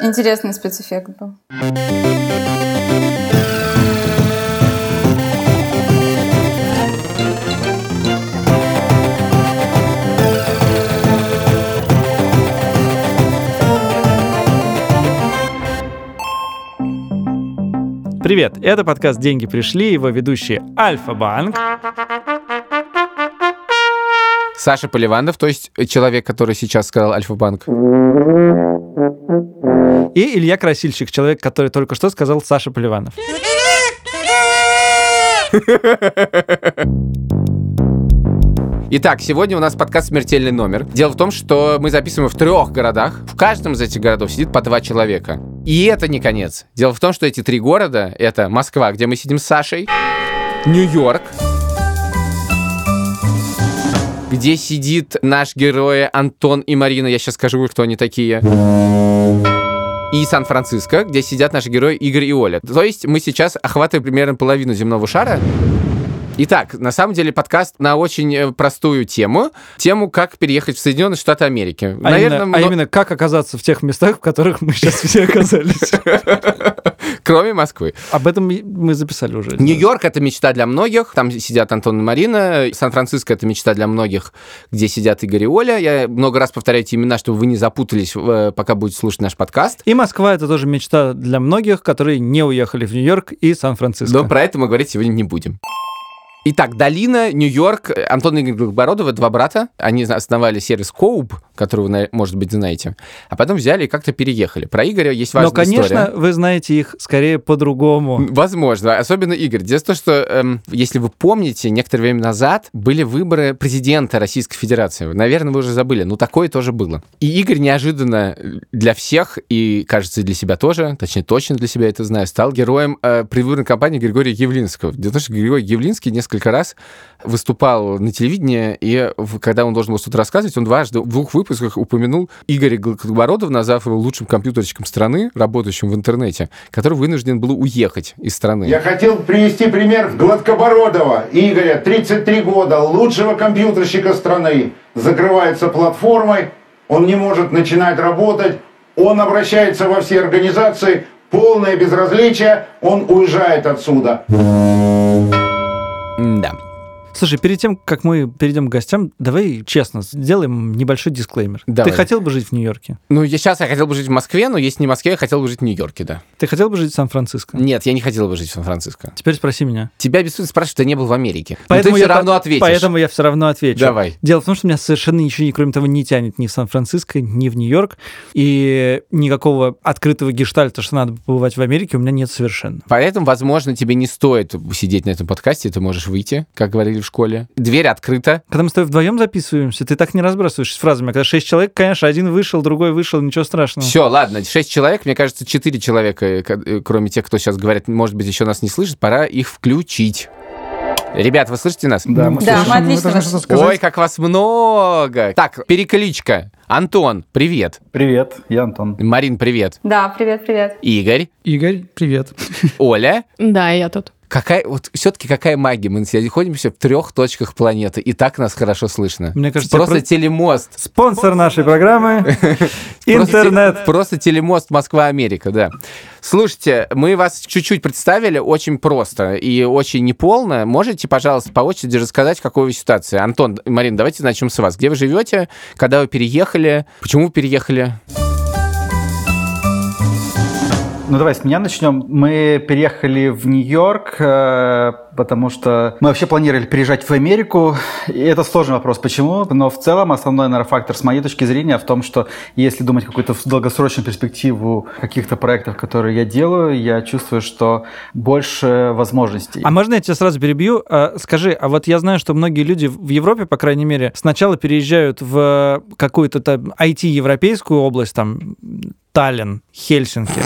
Интересный спецэффект был. Привет, это подкаст «Деньги пришли», его ведущие Альфа-Банк. Саша Поливанов, то есть человек, который сейчас сказал Альфа-Банк. И Илья Красильщик, человек, который только что сказал Саша Поливанов. Итак, сегодня у нас подкаст «Смертельный номер». Дело в том, что мы записываем в трех городах. В каждом из этих городов сидит по два человека. И это не конец. Дело в том, что эти три города — это Москва, где мы сидим с Сашей, Нью-Йорк, где сидит наш герой Антон и Марина. Я сейчас скажу, кто они такие. И Сан-Франциско, где сидят наши герои Игорь и Оля. То есть мы сейчас охватываем примерно половину земного шара. Итак, на самом деле подкаст на очень э, простую тему. Тему, как переехать в Соединенные Штаты Америки. А, Наверное, именно, а именно как оказаться в тех местах, в которых мы сейчас все оказались. Кроме Москвы. Об этом мы записали уже. Нью-Йорк — это мечта для многих. Там сидят Антон и Марина. Сан-Франциско — это мечта для многих, где сидят Игорь и Оля. Я много раз повторяю эти имена, чтобы вы не запутались, э, пока будете слушать наш подкаст. И Москва — это тоже мечта для многих, которые не уехали в Нью-Йорк и Сан-Франциско. Но про это мы говорить сегодня не будем. Итак, Долина, Нью-Йорк, Антон Игорь Горбородовы, два брата. Они основали сервис Коуп, который вы, может быть, знаете. А потом взяли и как-то переехали. Про Игоря есть важная Но, конечно, история. вы знаете их скорее по-другому. Возможно. Особенно Игорь. Дело в том, что, эм, если вы помните, некоторое время назад были выборы президента Российской Федерации. Наверное, вы уже забыли. Но такое тоже было. И Игорь неожиданно для всех, и, кажется, для себя тоже, точнее, точно для себя это знаю, стал героем э, предвыборной кампании Григория Явлинского. Дело в том, что Григорий Явлинский несколько несколько раз выступал на телевидении, и когда он должен был что-то рассказывать, он дважды в двух выпусках упомянул Игоря Голобородова, назвав его лучшим компьютерщиком страны, работающим в интернете, который вынужден был уехать из страны. Я хотел привести пример Гладкобородова Игоря, 33 года, лучшего компьютерщика страны. Закрывается платформой, он не может начинать работать, он обращается во все организации, полное безразличие, он уезжает отсюда. Да. Слушай, перед тем, как мы перейдем к гостям, давай честно сделаем небольшой дисклеймер. Давай. Ты хотел бы жить в Нью-Йорке? Ну, я сейчас я хотел бы жить в Москве, но если не в Москве, я хотел бы жить в Нью-Йорке, да. Ты хотел бы жить в Сан-Франциско? Нет, я не хотел бы жить в Сан-Франциско. Теперь спроси меня. Тебя бессмысленно спрашивают, ты не был в Америке. Поэтому но ты я все равно по- ответишь. Поэтому я все равно отвечу. Давай. Дело в том, что меня совершенно ничего, кроме того, не тянет ни в Сан-Франциско, ни в Нью-Йорк. И никакого открытого гештальта, что надо побывать в Америке, у меня нет совершенно. Поэтому, возможно, тебе не стоит сидеть на этом подкасте, ты можешь выйти, как говорили в школе. Дверь открыта. Когда мы с тобой вдвоем записываемся, ты так не разбрасываешься с фразами. А Когда шесть человек, конечно, один вышел, другой вышел, ничего страшного. Все, ладно, шесть человек, мне кажется, четыре человека, э, э, кроме тех, кто сейчас говорит, может быть, еще нас не слышит, пора их включить. Ребят, вы слышите нас? Да, мы Да, слышим, мы отлично должны сказать. Ой, как вас много! Так, перекличка. Антон, привет. Привет, я Антон. Марин, привет. Да, привет, привет. Игорь, Игорь, привет. Оля. Да, я тут. Какая, вот все-таки какая магия? Мы находимся в трех точках планеты, и так нас хорошо слышно. Мне кажется, просто про- телемост. Спонсор нашей программы — интернет. Просто, телемост Москва-Америка, да. Слушайте, мы вас чуть-чуть представили очень просто и очень неполно. Можете, пожалуйста, по очереди рассказать, какой вы ситуации? Антон, Марин, давайте начнем с вас. Где вы живете? Когда вы переехали? Почему вы переехали? Ну давай с меня начнем. Мы переехали в Нью-Йорк, э, потому что мы вообще планировали переезжать в Америку. И это сложный вопрос, почему. Но в целом основной, наверное, фактор с моей точки зрения в том, что если думать какую-то долгосрочную перспективу каких-то проектов, которые я делаю, я чувствую, что больше возможностей. А можно я тебя сразу перебью? А, Скажи, а вот я знаю, что многие люди в Европе, по крайней мере, сначала переезжают в какую-то IT-европейскую область, там Таллин, Хельсинки,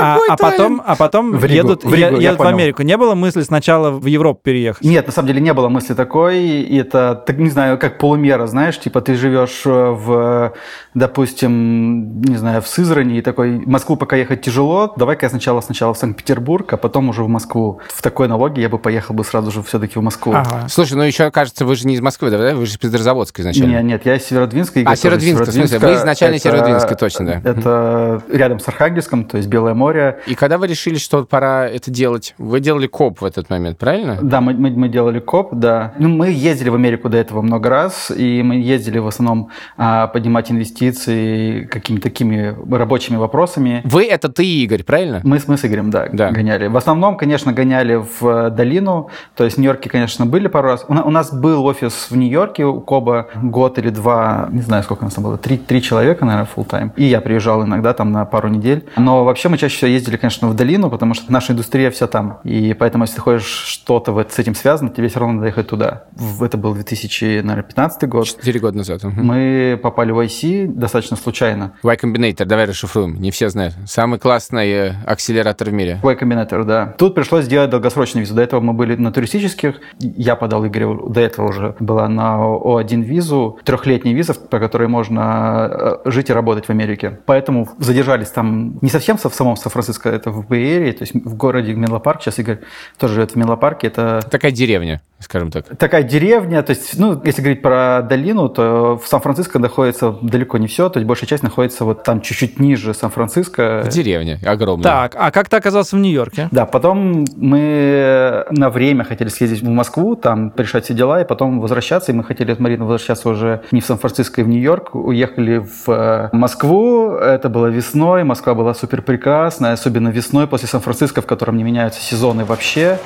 А, а потом, а потом В Ригу, едут, в Ригу, едут в понял. Америку. Не было мысли сначала в Европу переехать? Нет, на самом деле не было мысли такой. И это, так не знаю, как полумера, знаешь, типа ты живешь э, в, допустим, не знаю, в Сызрани и такой, в Москву пока ехать тяжело, давай-ка я сначала сначала в Санкт-Петербург, а потом уже в Москву. В такой налоге я бы поехал бы сразу же все-таки в Москву. Ага. Слушай, ну еще, кажется, вы же не из Москвы, да? Вы же из Петрозаводска изначально. Нет, нет, я из Северодвинска. А, Северодвинска, в смысле, вы изначально Это- Северодвинска, точно, да. Это рядом с Архангельском, то есть Белое море. И когда вы решили, что пора это делать, вы делали коп в этот момент, правильно? Да, мы, мы, мы делали коп, да. Ну, мы ездили в Америку до этого много раз, и мы ездили в основном а, поднимать инвестиции какими-то такими рабочими вопросами. Вы — это ты и Игорь, правильно? Мы, с- мы с Игорем, да, Да. гоняли. В основном, конечно, гоняли в э, долину. То есть в Нью-Йорке, конечно, были пару раз. У, у нас был офис в Нью-Йорке у Коба год или два, не знаю, сколько у нас там было, три, три человека, наверное, full time. И я приезжал иногда там на пару недель. Но вообще мы чаще всего ездили, конечно, в долину, потому что наша индустрия вся там. И поэтому, если ты хочешь что-то вот с этим связано, тебе все равно надо ехать туда. Это был 2015 год. Четыре года назад. мгм. Мы попали в IC достаточно случайно. Y Combinator, давай расшифруем, не все знают. Самый классный э, акселератор в мире. Y Combinator, да. Тут пришлось сделать долгосрочную визу. До этого мы были на туристических. Я подал Игорю, до этого уже была на О1 визу, трехлетняя виза, по которой можно э, жить и работать в Америке. Поэтому задержались там не совсем в самом Сан-Франциско, это в Бэй-Эрии, то есть в городе Менло-Парк. Сейчас Игорь тоже живет в Менло-Парке. Это Такая деревня, скажем так. такая деревня, то есть, ну, если говорить про долину, то в Сан-Франциско находится далеко не все, то есть большая часть находится вот там чуть-чуть ниже Сан-Франциско. Деревня огромная. Так, а как ты оказался в Нью-Йорке? Да, потом мы на время хотели съездить в Москву, там решать все дела, и потом возвращаться. И мы хотели от Марины возвращаться уже не в Сан-Франциско и в Нью-Йорк. Уехали в э, Москву. Это было весной. Москва была супер прекрасная, особенно весной после Сан-Франциско, в котором не меняются сезоны вообще.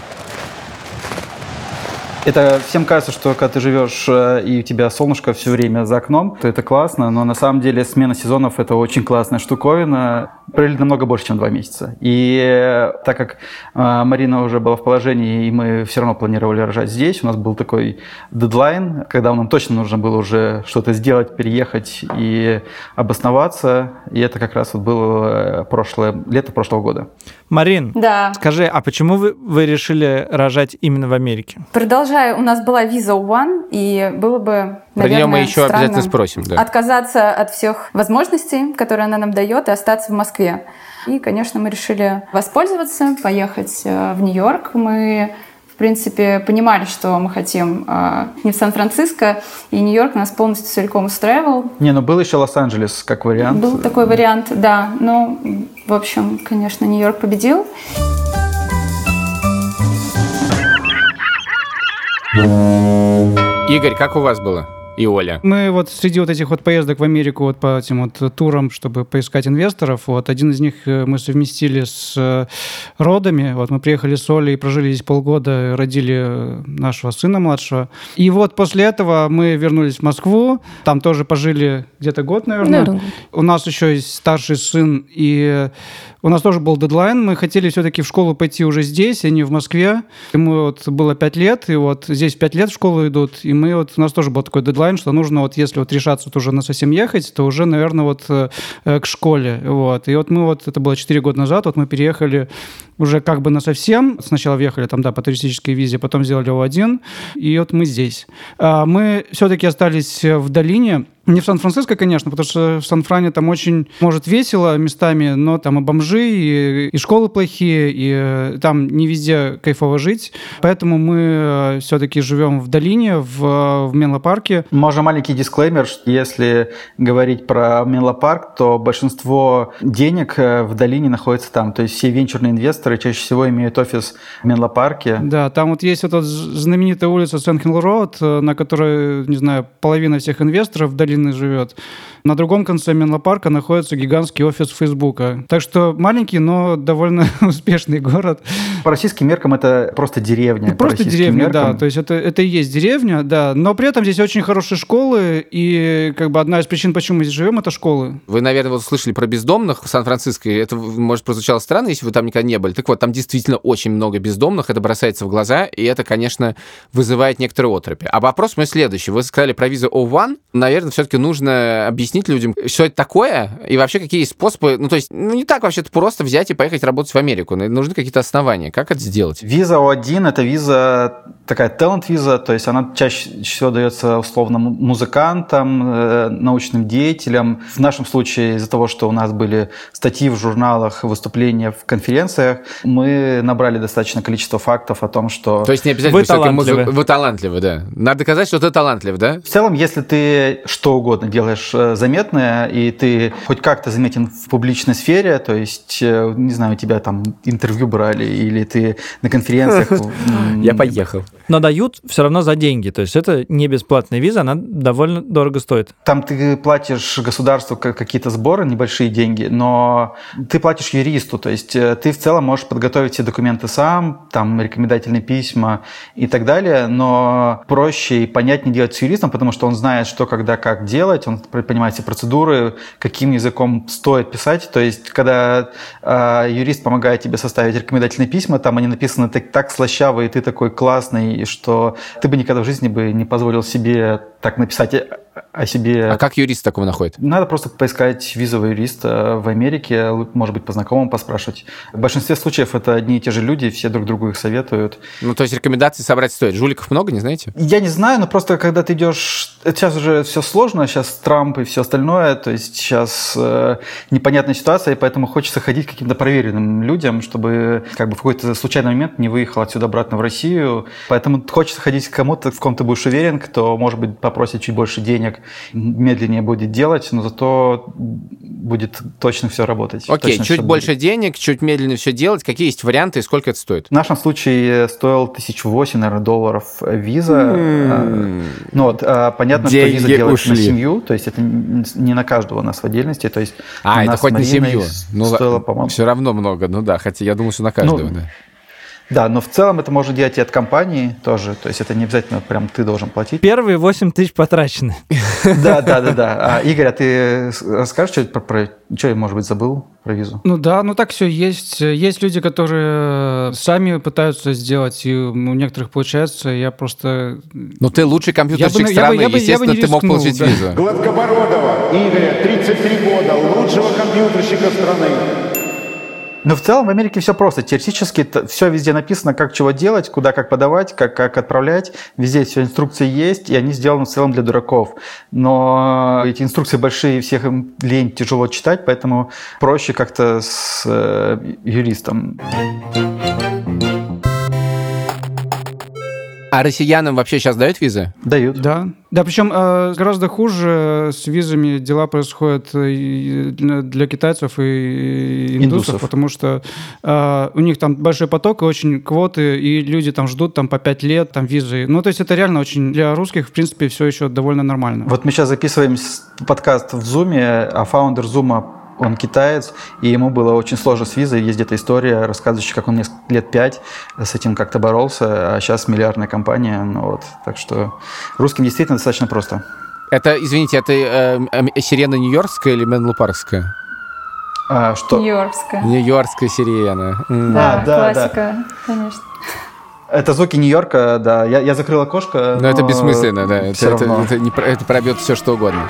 Это всем кажется, что когда ты живешь э, и у тебя солнышко все время за окном, то это классно, но на самом деле смена сезонов это очень классная штуковина. Провели намного больше, чем два месяца. И э, так как э, Марина уже была в положении, и мы все равно планировали рожать здесь, у нас был такой дедлайн, когда нам точно нужно было уже что-то сделать, переехать и обосноваться. И это как раз вот было э, прошлое, лето прошлого года. Марин, Да. скажи, а почему вы, вы решили рожать именно в Америке? Продолжая, у нас была виза One, и было бы, Про наверное, нее мы еще странно обязательно спросим. Да. отказаться от всех возможностей, которые она нам дает, и остаться в Москве. И, конечно, мы решили воспользоваться, поехать э, в Нью-Йорк. Мы в принципе, понимали, что мы хотим э, не в Сан-Франциско, и Нью-Йорк нас полностью целиком устраивал. Не, ну был еще Лос-Анджелес как вариант. Был такой вариант, да. Но, в общем, конечно, Нью-Йорк победил. Игорь, как у вас было? И Оля. Мы вот среди вот этих вот поездок в Америку вот по этим вот турам, чтобы поискать инвесторов, вот один из них э, мы совместили с э, родами. Вот мы приехали с Олей, прожили здесь полгода, родили э, нашего сына младшего. И вот после этого мы вернулись в Москву, там тоже пожили где-то год, наверное. Наверное, У нас еще есть старший сын, и у нас тоже был дедлайн. Мы хотели все-таки в школу пойти уже здесь, а не в Москве. Ему вот было 5 лет, и вот здесь 5 лет в школу идут, и мы вот, у нас тоже был такой дедлайн, что нужно вот, если вот решаться вот уже на совсем ехать, то уже, наверное, вот э, э, к школе, вот. И вот мы вот, это было 4 года назад, вот мы переехали уже как бы на совсем. Сначала въехали там, да, по туристической визе, потом сделали О1, и вот мы здесь. А Мы все-таки остались в долине, не в Сан-Франциско, конечно, потому что в Сан-Фране там очень, может, весело местами, но там и бомжи, и, и школы плохие, и э, там не везде кайфово жить. Поэтому мы все-таки живем в долине, в, в Менло-парке. Можно маленький дисклеймер, что если говорить про Менло-парк, то большинство денег э, в долине находится там. То есть все венчурные инвесторы чаще всего имеют офис в Менло-парке. Да, там вот есть эта знаменитая улица Сент-Хилл-Роуд, э, на которой, не знаю, половина всех инвесторов долины живет. На другом конце Менло-парка находится гигантский офис Фейсбука. Так что маленький, но довольно успешный город. По российским меркам это просто деревня. Ну, просто деревня, меркам. да. То есть это, это и есть деревня, да. Но при этом здесь очень хорошие школы, и как бы одна из причин, почему мы здесь живем, это школы. Вы, наверное, вот слышали про бездомных в Сан-Франциско. Это, может, прозвучало странно, если вы там никогда не были. Так вот, там действительно очень много бездомных, это бросается в глаза, и это, конечно, вызывает некоторые отропи. А вопрос мой следующий. Вы сказали про визу O1. Наверное, все-таки все-таки нужно объяснить людям, что это такое, и вообще какие есть способы. Ну, то есть, ну, не так вообще-то просто взять и поехать работать в Америку. Ну, Нужны какие-то основания. Как это сделать? Виза О1 – это виза, такая талант-виза, то есть она чаще всего дается условно му- музыкантам, э, научным деятелям. В нашем случае из-за того, что у нас были статьи в журналах, выступления в конференциях, мы набрали достаточное количество фактов о том, что... То есть не обязательно Вы высокий музы- талантливы. Вы талантливы, да. Надо доказать, что ты талантлив, да? В целом, если ты что угодно делаешь э, заметное, и ты хоть как-то заметен в публичной сфере, то есть, э, не знаю, тебя там интервью брали, или ты на конференциях... Я поехал. Но дают все равно за деньги. То есть это не бесплатная виза, она довольно дорого стоит. Там ты платишь государству ка- какие-то сборы, небольшие деньги, но ты платишь юристу, то есть э, ты в целом можешь подготовить все документы сам, там рекомендательные письма и так далее, но проще и понятнее делать с юристом, потому что он знает, что, когда, как делать, он понимает все процедуры, каким языком стоит писать, то есть когда э, юрист помогает тебе составить рекомендательные письма, там они написаны так, так слащаво, и ты такой классный, что ты бы никогда в жизни бы не позволил себе так написать о- себе А как юрист такого находит? надо просто поискать визового юриста в Америке, может быть, по знакомым поспрашивать. В большинстве случаев это одни и те же люди, все друг другу их советуют. Ну, то есть рекомендации собрать стоит. Жуликов много, не знаете? Я не знаю, но просто когда ты идешь... Сейчас уже все сложно, сейчас Трамп и все остальное, то есть сейчас э, непонятная ситуация, и поэтому хочется ходить к каким-то проверенным людям, чтобы как бы в какой-то случайный момент не выехал отсюда обратно в Россию. Поэтому хочется ходить к кому-то, в ком ты будешь уверен, кто, может быть, попросит чуть больше денег, медленнее будет делать, но зато будет точно все работать. Окей, Точно чуть больше будет. денег, чуть медленнее все делать. Какие есть варианты и сколько это стоит? В нашем случае стоил 1008, наверное, долларов виза. А, Ну вот, а, понятно, что Деньги виза делается на ушли. семью, то есть это не на каждого у нас в отдельности, то есть А, это хоть на семью. Ну, стоило, по-моему, все равно много, ну да, хотя я думаю, что на каждого, Ну, да. Да, но в целом это можно делать и от компании тоже, то есть это не обязательно прям ты должен платить. Первые 8 тысяч потрачены. Да, да, да, да. А, Игорь, а ты расскажешь что-то про, про... Что я, может быть, забыл про визу? Ну да, ну так все есть. Есть люди, которые сами пытаются сделать, и у некоторых получается. Я просто... Ну, ты лучший компьютерщик Я бы- я бы- страны, я бы- я бы естественно, не ты мог рискнул, получить да. визу. Гладкобородова Игоря, 33 года, лучшего компьютерщика страны. Но в целом в Америке все просто. Теоретически все везде написано, как чего делать, куда как подавать, как, как отправлять. Везде все инструкции есть, и они сделаны в целом для дураков. Но эти инструкции большие, всех им лень, тяжело читать, поэтому проще как-то с э, юристом. А россиянам вообще сейчас дают визы? Дают. Да. Да, причем э, гораздо хуже с визами дела происходят для, китайцев и индусов, Индусов. потому что э, у них там большой поток и очень квоты, и люди там ждут там по пять лет там визы. Ну, то есть это реально очень для русских, в принципе, все еще довольно нормально. Вот мы сейчас записываем подкаст в Зуме, а фаундер Зума он китаец, и ему было очень сложно с визой. Есть где-то история, рассказывающая, как он несколько лет пять с этим как-то боролся, а сейчас миллиардная компания. Ну вот, так что русским действительно достаточно просто. Это, извините, это э, э, сирена нью-йоркская или менло-паркская? А, что? Нью-Йоркская. Нью-йоркская сирена. Да, А, да, классика, конечно. Это звуки Нью-Йорка, да. Я, я закрыл окошко. Но это бессмысленно, да. Это, Все это, равно. это не про- это пробьет все, что угодно.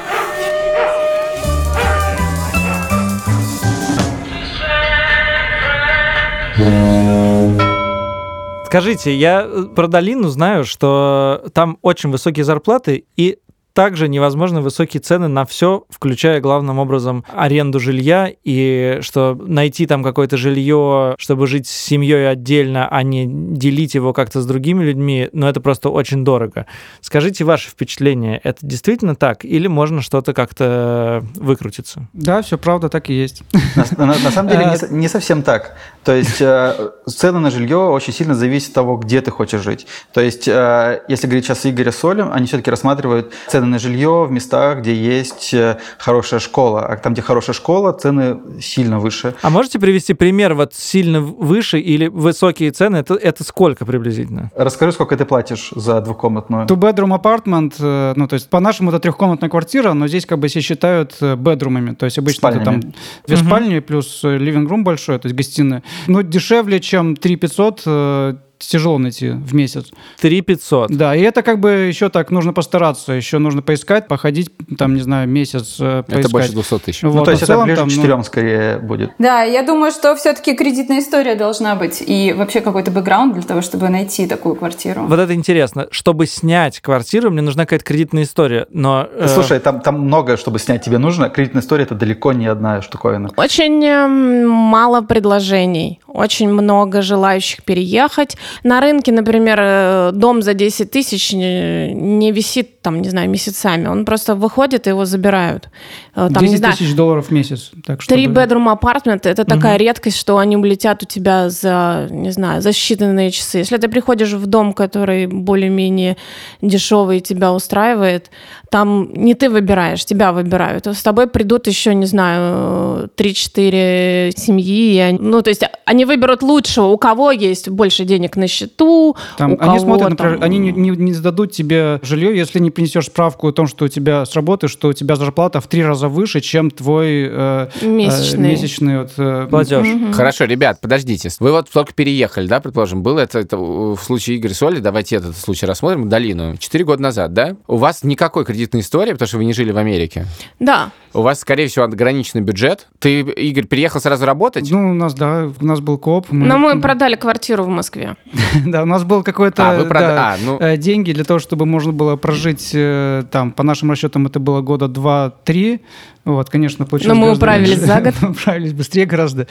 Скажите, я э, про долину знаю, что там очень высокие зарплаты и также невозможно высокие цены на все, включая главным образом аренду жилья, и что найти там какое-то жилье, чтобы жить с семьей отдельно, а не делить его как-то с другими людьми, ну это просто очень дорого. Скажите ваши впечатления, это действительно так? Или можно что-то как-то выкрутиться? Да, все правда, так и есть. На, на- на самом деле не, не совсем так. То есть э, цены на жилье очень сильно зависят от того, где ты хочешь жить. То есть, э, если говорить сейчас Игоря с Олем, они все-таки рассматривают цены на жилье в местах, где есть э, хорошая школа. А там, где хорошая школа, цены сильно выше. А можете привести пример вот сильно выше или высокие цены? Это, это сколько приблизительно? Расскажи, сколько ты платишь за двухкомнатную? Two-bedroom apartment, э, ну, то есть, по-нашему, это трехкомнатная квартира, но здесь как бы все считают э, бедрумами. То есть, обычно это там две спальни плюс living room большой, то есть гостиная. Ну, дешевле, чем 3 500, э, тяжело найти в месяц. 3 500. Да, и это как бы еще так нужно постараться, еще нужно поискать, походить, там, не знаю, месяц э, поискать. Это больше 200 тысяч. Вот, ну, то а есть в это целом ближе там, к ну, четырем скорее будет. Да, я думаю, что все-таки кредитная история должна быть и вообще какой-то бэкграунд для того, чтобы найти такую квартиру. Вот это интересно. Чтобы снять квартиру, мне нужна какая-то кредитная история. Но э, Слушай, там, там многое, чтобы снять тебе нужно. Кредитная история это далеко не одна штуковина. Очень эм, мало предложений, очень много желающих переехать. На рынке, например, э, дом за 10 тысяч не висит там, не знаю, месяцами. Он просто выходит, и его забирают. Э, Там, не 10 знаю, тысяч долларов в месяц. Так что Три bedroom апартмент это такая редкость, что они улетят у тебя за, не знаю, за считанные часы. Если ты приходишь в дом, который более-менее дешевый и тебя устраивает, там не ты выбираешь, тебя выбирают. С тобой придут еще, не знаю, 3-4 семьи. они- ну, то есть они выберут лучшего, у кого есть больше денег на счету, Там, у они кого смотрят, там- например, они не, не- не сдадут тебе жилье, если не принесешь справку о том, что у тебя с работы, что у тебя зарплата в три раза выше, чем твой э, э, Месячный. месячный вот, э, платеж. Хорошо, ребят, подождите. Вы вот только переехали, да, предположим, было это, это в случае Игоря Соли, давайте этот случай рассмотрим, долину. Четыре года назад, да? У вас никакой кредитной истории, потому что вы не жили в Америке. Да, У вас, скорее всего, ограниченный бюджет. Ты, Игорь, переехал сразу работать? Ну, у нас, да, у нас был коп. но мы продали квартиру в Москве. Да, у нас был какой-то А, вы прода- да, а, ну- э, деньги для того, чтобы можно было прожить, э, там, по нашим расчетам, это было года 2-3. Вот, конечно, получилось Но мы управились меньше. за год. Мы управились быстрее гораздо.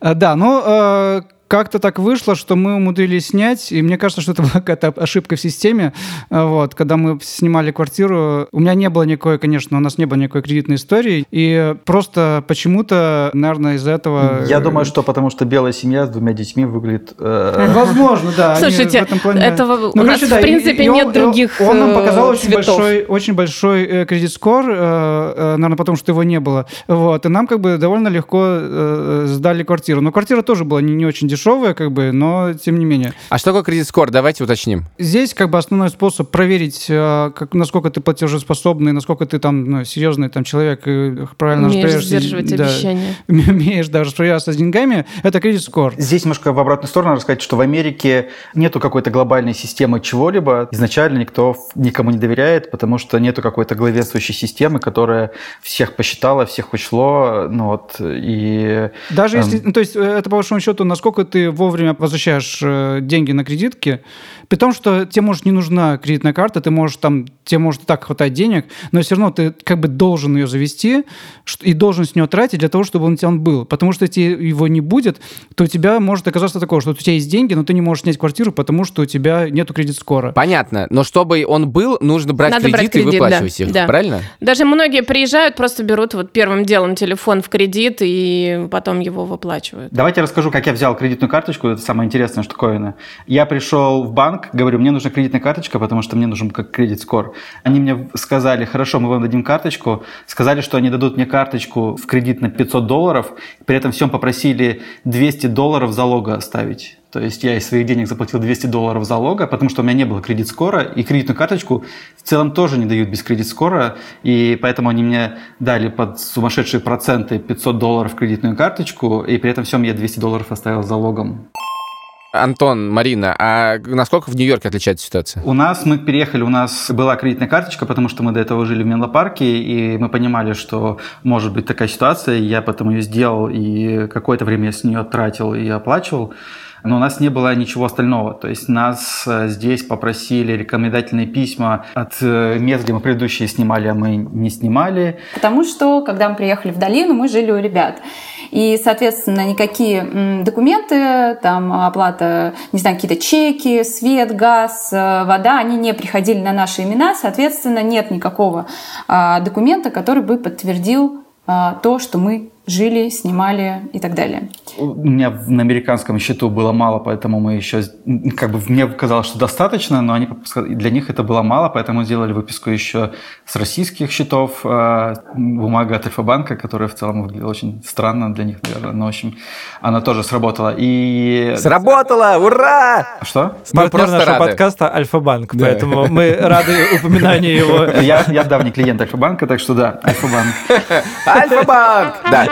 А, Да, ну, э, как-то так вышло, что мы умудрились снять, и мне кажется, что это была какая-то ошибка в системе. А, Вот, когда мы снимали квартиру, у меня не было никакой, конечно, у нас не было никакой кредитной истории, и просто почему-то, наверное, из-за этого... Я думаю, что потому что белая семья с двумя детьми выглядит... э, Возможно, да. Слушайте, в этом плане- этого у Ну, нас, короче, в принципе, нет других, Он нам э, показал очень большой, очень большой э, кредит-скор, э, э, наверное, потому что его не было. Вот, и нам как бы довольно легко э, сдали квартиру. Но квартира тоже была не, не очень дешевая, как бы, но тем не менее. А что такое кредит-скор? Давайте уточним. Здесь как бы основной способ проверить, э, как, насколько ты платежеспособный, насколько ты там ну, серьезный там человек и правильно Умеешь сдерживать да, обещания. умеешь даже распоряжаться с деньгами, это кредит-скор. Здесь немножко в обратную сторону надо сказать, что в Америке нету какой-то глобальной системы чего-либо. Изначально никто никому не доверяет, потому что нету какой-то главенствующей системы, которая всех посчитала, всех учло. Ну вот, и... Даже Эм. если, ну, то есть э, это по большому счету, насколько ты вовремя возвращаешь э, деньги на кредитки, при том, что тебе может не нужна кредитная карта, ты можешь там, тебе может и так хватать денег, но все равно ты как бы должен ее завести и должен с нее тратить для того, чтобы он у тебя он был. Потому что если его не будет, то у тебя может оказаться такое, что у тебя есть деньги, но ты не можешь снять квартиру, потому что у тебя нету кредит-скора. Понятно, но чтобы он был, нужно брать Надо брать кредиты и кредит, да, выплачивать их, да. правильно? Даже многие приезжают, просто берут вот первым делом телефон в кредит и потом его выплачивают. Давайте я расскажу, как я взял кредитную карточку. Это самая интересная штуковина. Я пришел в банк, говорю, мне нужна кредитная карточка, потому что мне нужен как кредит-скор. Они мне сказали, хорошо, мы вам дадим карточку. Сказали, что они дадут мне карточку в кредит на 500 долларов. При этом всем попросили 200 долларов залога оставить. То есть я из своих денег заплатил 200 долларов залога, потому что у меня не было кредит-скора, и кредитную карточку в целом тоже не дают без кредит-скора, и поэтому они мне дали под сумасшедшие проценты 500 долларов кредитную карточку, и при этом всем я 200 долларов оставил залогом. Антон, Марина, а насколько в Нью-Йорке отличается ситуация? У нас, мы переехали, у нас была кредитная карточка, потому что мы до этого жили в Менло-парке, и мы понимали, что может быть такая ситуация, я потом ее сделал, и какое-то время я с нее тратил и оплачивал. Но у нас не было ничего остального. То есть нас э, здесь попросили рекомендательные письма от э, мест, где мы предыдущие снимали, а мы не снимали. Потому что, когда мы приехали в долину, мы жили у ребят. И, соответственно, никакие документы, там оплата, не знаю, какие-то чеки, свет, газ, э, вода, они не приходили на наши имена. Соответственно, нет никакого а, документа, который бы подтвердил а, то, что мы жили, снимали и так далее. У меня на американском счету было мало, поэтому мы еще, как бы мне казалось, что достаточно, но они для них это было мало, поэтому сделали выписку еще с российских счетов, э, бумага от Альфа-банка, которая в целом выглядела очень странно для них, наверное, но в общем она тоже сработала. И Сработало! Ура! что? Мы Партнер просто нашего рады. подкаста Альфа-банк, Да. поэтому мы рады упоминанию его. Я, я давний клиент Альфа-банка, так что да, Альфа-банк. Альфа-банк! Да.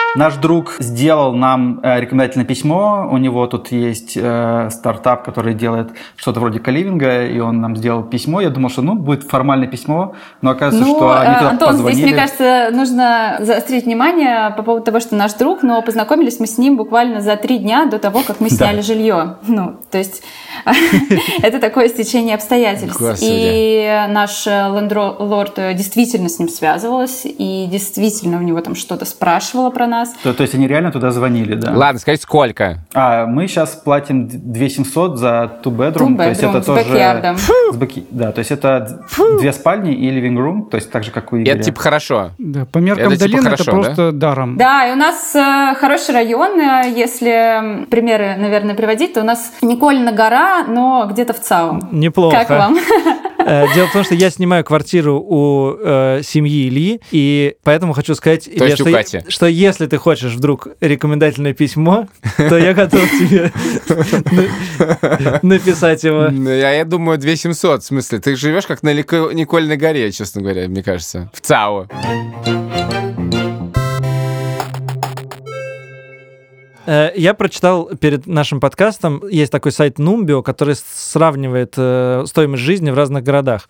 Наш друг сделал нам э, рекомендательное письмо. У него тут есть э, стартап, который делает что-то вроде каливинга, и он нам сделал письмо. Я думал, что ну будет формальное письмо, но оказывается, Ну, что они э, туда Антон, позвонили. здесь, мне кажется, нужно заострить внимание по поводу того, что наш друг, но познакомились мы с ним буквально за три дня до того, как мы Да. сняли жилье. Ну, то есть это такое стечение обстоятельств. И наш лендлорд э, действительно с ним связывалась, и действительно у него там что-то спрашивала про нас. То, то есть они реально туда звонили, да? Ладно, скажите, сколько? А мы сейчас платим 2700 за two bedroom, Two то есть bedroom это с тоже бэкьярдом. с бэки- да, то есть это две спальни и living room, то есть так же как у Игоря. это типа хорошо. Да, по меркам Это типа долины хорошо, это просто даром. Да, и у нас э, хороший район. э, Если примеры, наверное, приводить, то у нас Никольна гора, но где-то в ЦАУ. Неплохо. Как вам? Э, Дело в том, что я снимаю квартиру у э, семьи Ильи, и поэтому хочу сказать, Илья, есть что, Кати. что если ты хочешь вдруг рекомендательное письмо, то я готов тебе на- написать его. Ну, Я, думаю, 2700, в смысле. Ты живешь как на Никольной горе, честно говоря, мне кажется. В ЦАО. Я прочитал перед нашим подкастом, есть такой сайт Numbio, который сравнивает э, стоимость жизни в разных городах.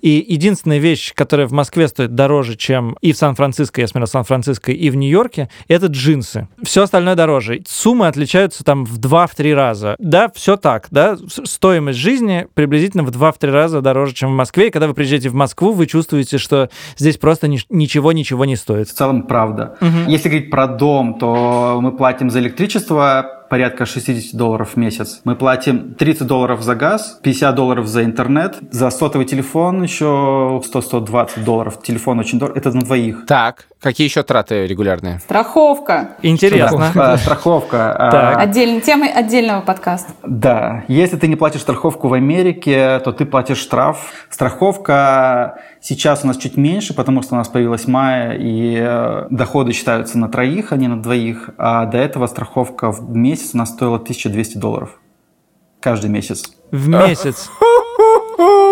И единственная вещь, которая в Москве стоит дороже, чем и в Сан-Франциско, я смотрел Сан-Франциско, и в Нью-Йорке, это джинсы. Все остальное дороже. Суммы отличаются там в 2-3 раза. Да, все так, да, стоимость жизни приблизительно в 2-3 раза дороже, чем в Москве. И когда вы приезжаете в Москву, вы чувствуете, что здесь просто нич- ничего-ничего не стоит. В целом, правда. Если говорить про дом, то мы платим за электричество порядка 60 долларов в месяц. Мы платим 30 долларов за газ, 50 долларов за интернет, за сотовый телефон еще 100-120 долларов. Телефон очень дорого. Это на двоих. Так, какие еще траты регулярные? Страховка. Интересно. А, Страховка. а, Так. Отдельной темой отдельного подкаста. Да, если ты не платишь страховку в Америке, то ты платишь штраф. Страховка сейчас у нас чуть меньше, потому что у нас появилась мая, и э, доходы считаются на троих, а не на двоих. А до этого страховка в месяц у нас стоила 1200 долларов. Каждый месяц. В месяц.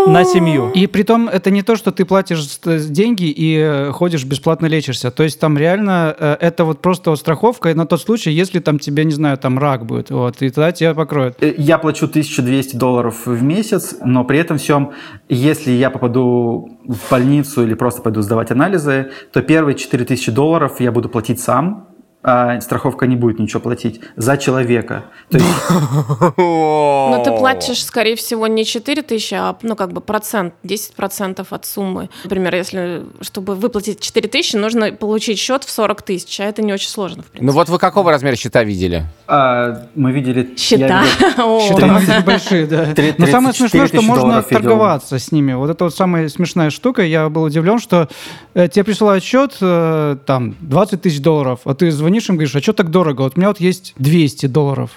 На семью. И при том это не то, что ты платишь с деньги и э, ходишь бесплатно лечишься. То есть там реально э, это вот просто вот страховка на тот случай, если там тебе, не знаю, там рак будет, вот, и тогда тебя покроют. Э, Я плачу 1200 долларов в месяц, но при этом всем, если я попаду в больницу или просто пойду сдавать анализы, то первые 4000 долларов я буду платить сам, а страховка не будет ничего платить за человека. То есть Но ты платишь, скорее всего, не 4 тысячи, а, ну, как бы процент, 10 процентов от суммы. Например, если, чтобы выплатить 4 тысячи, нужно получить счет в 40 тысяч, а это не очень сложно, в принципе. Ну вот вы какого размера счета видели? а, мы видели... Счета. Счета. Большие, да. Но самое 34 смешное, что можно торговаться с ними. Вот это вот самая смешная штука. Я был удивлен, что э, тебе присылают счет, э, там, 20 тысяч долларов, а ты звонишь им, говоришь, а что так дорого? Вот у меня вот есть 200 долларов.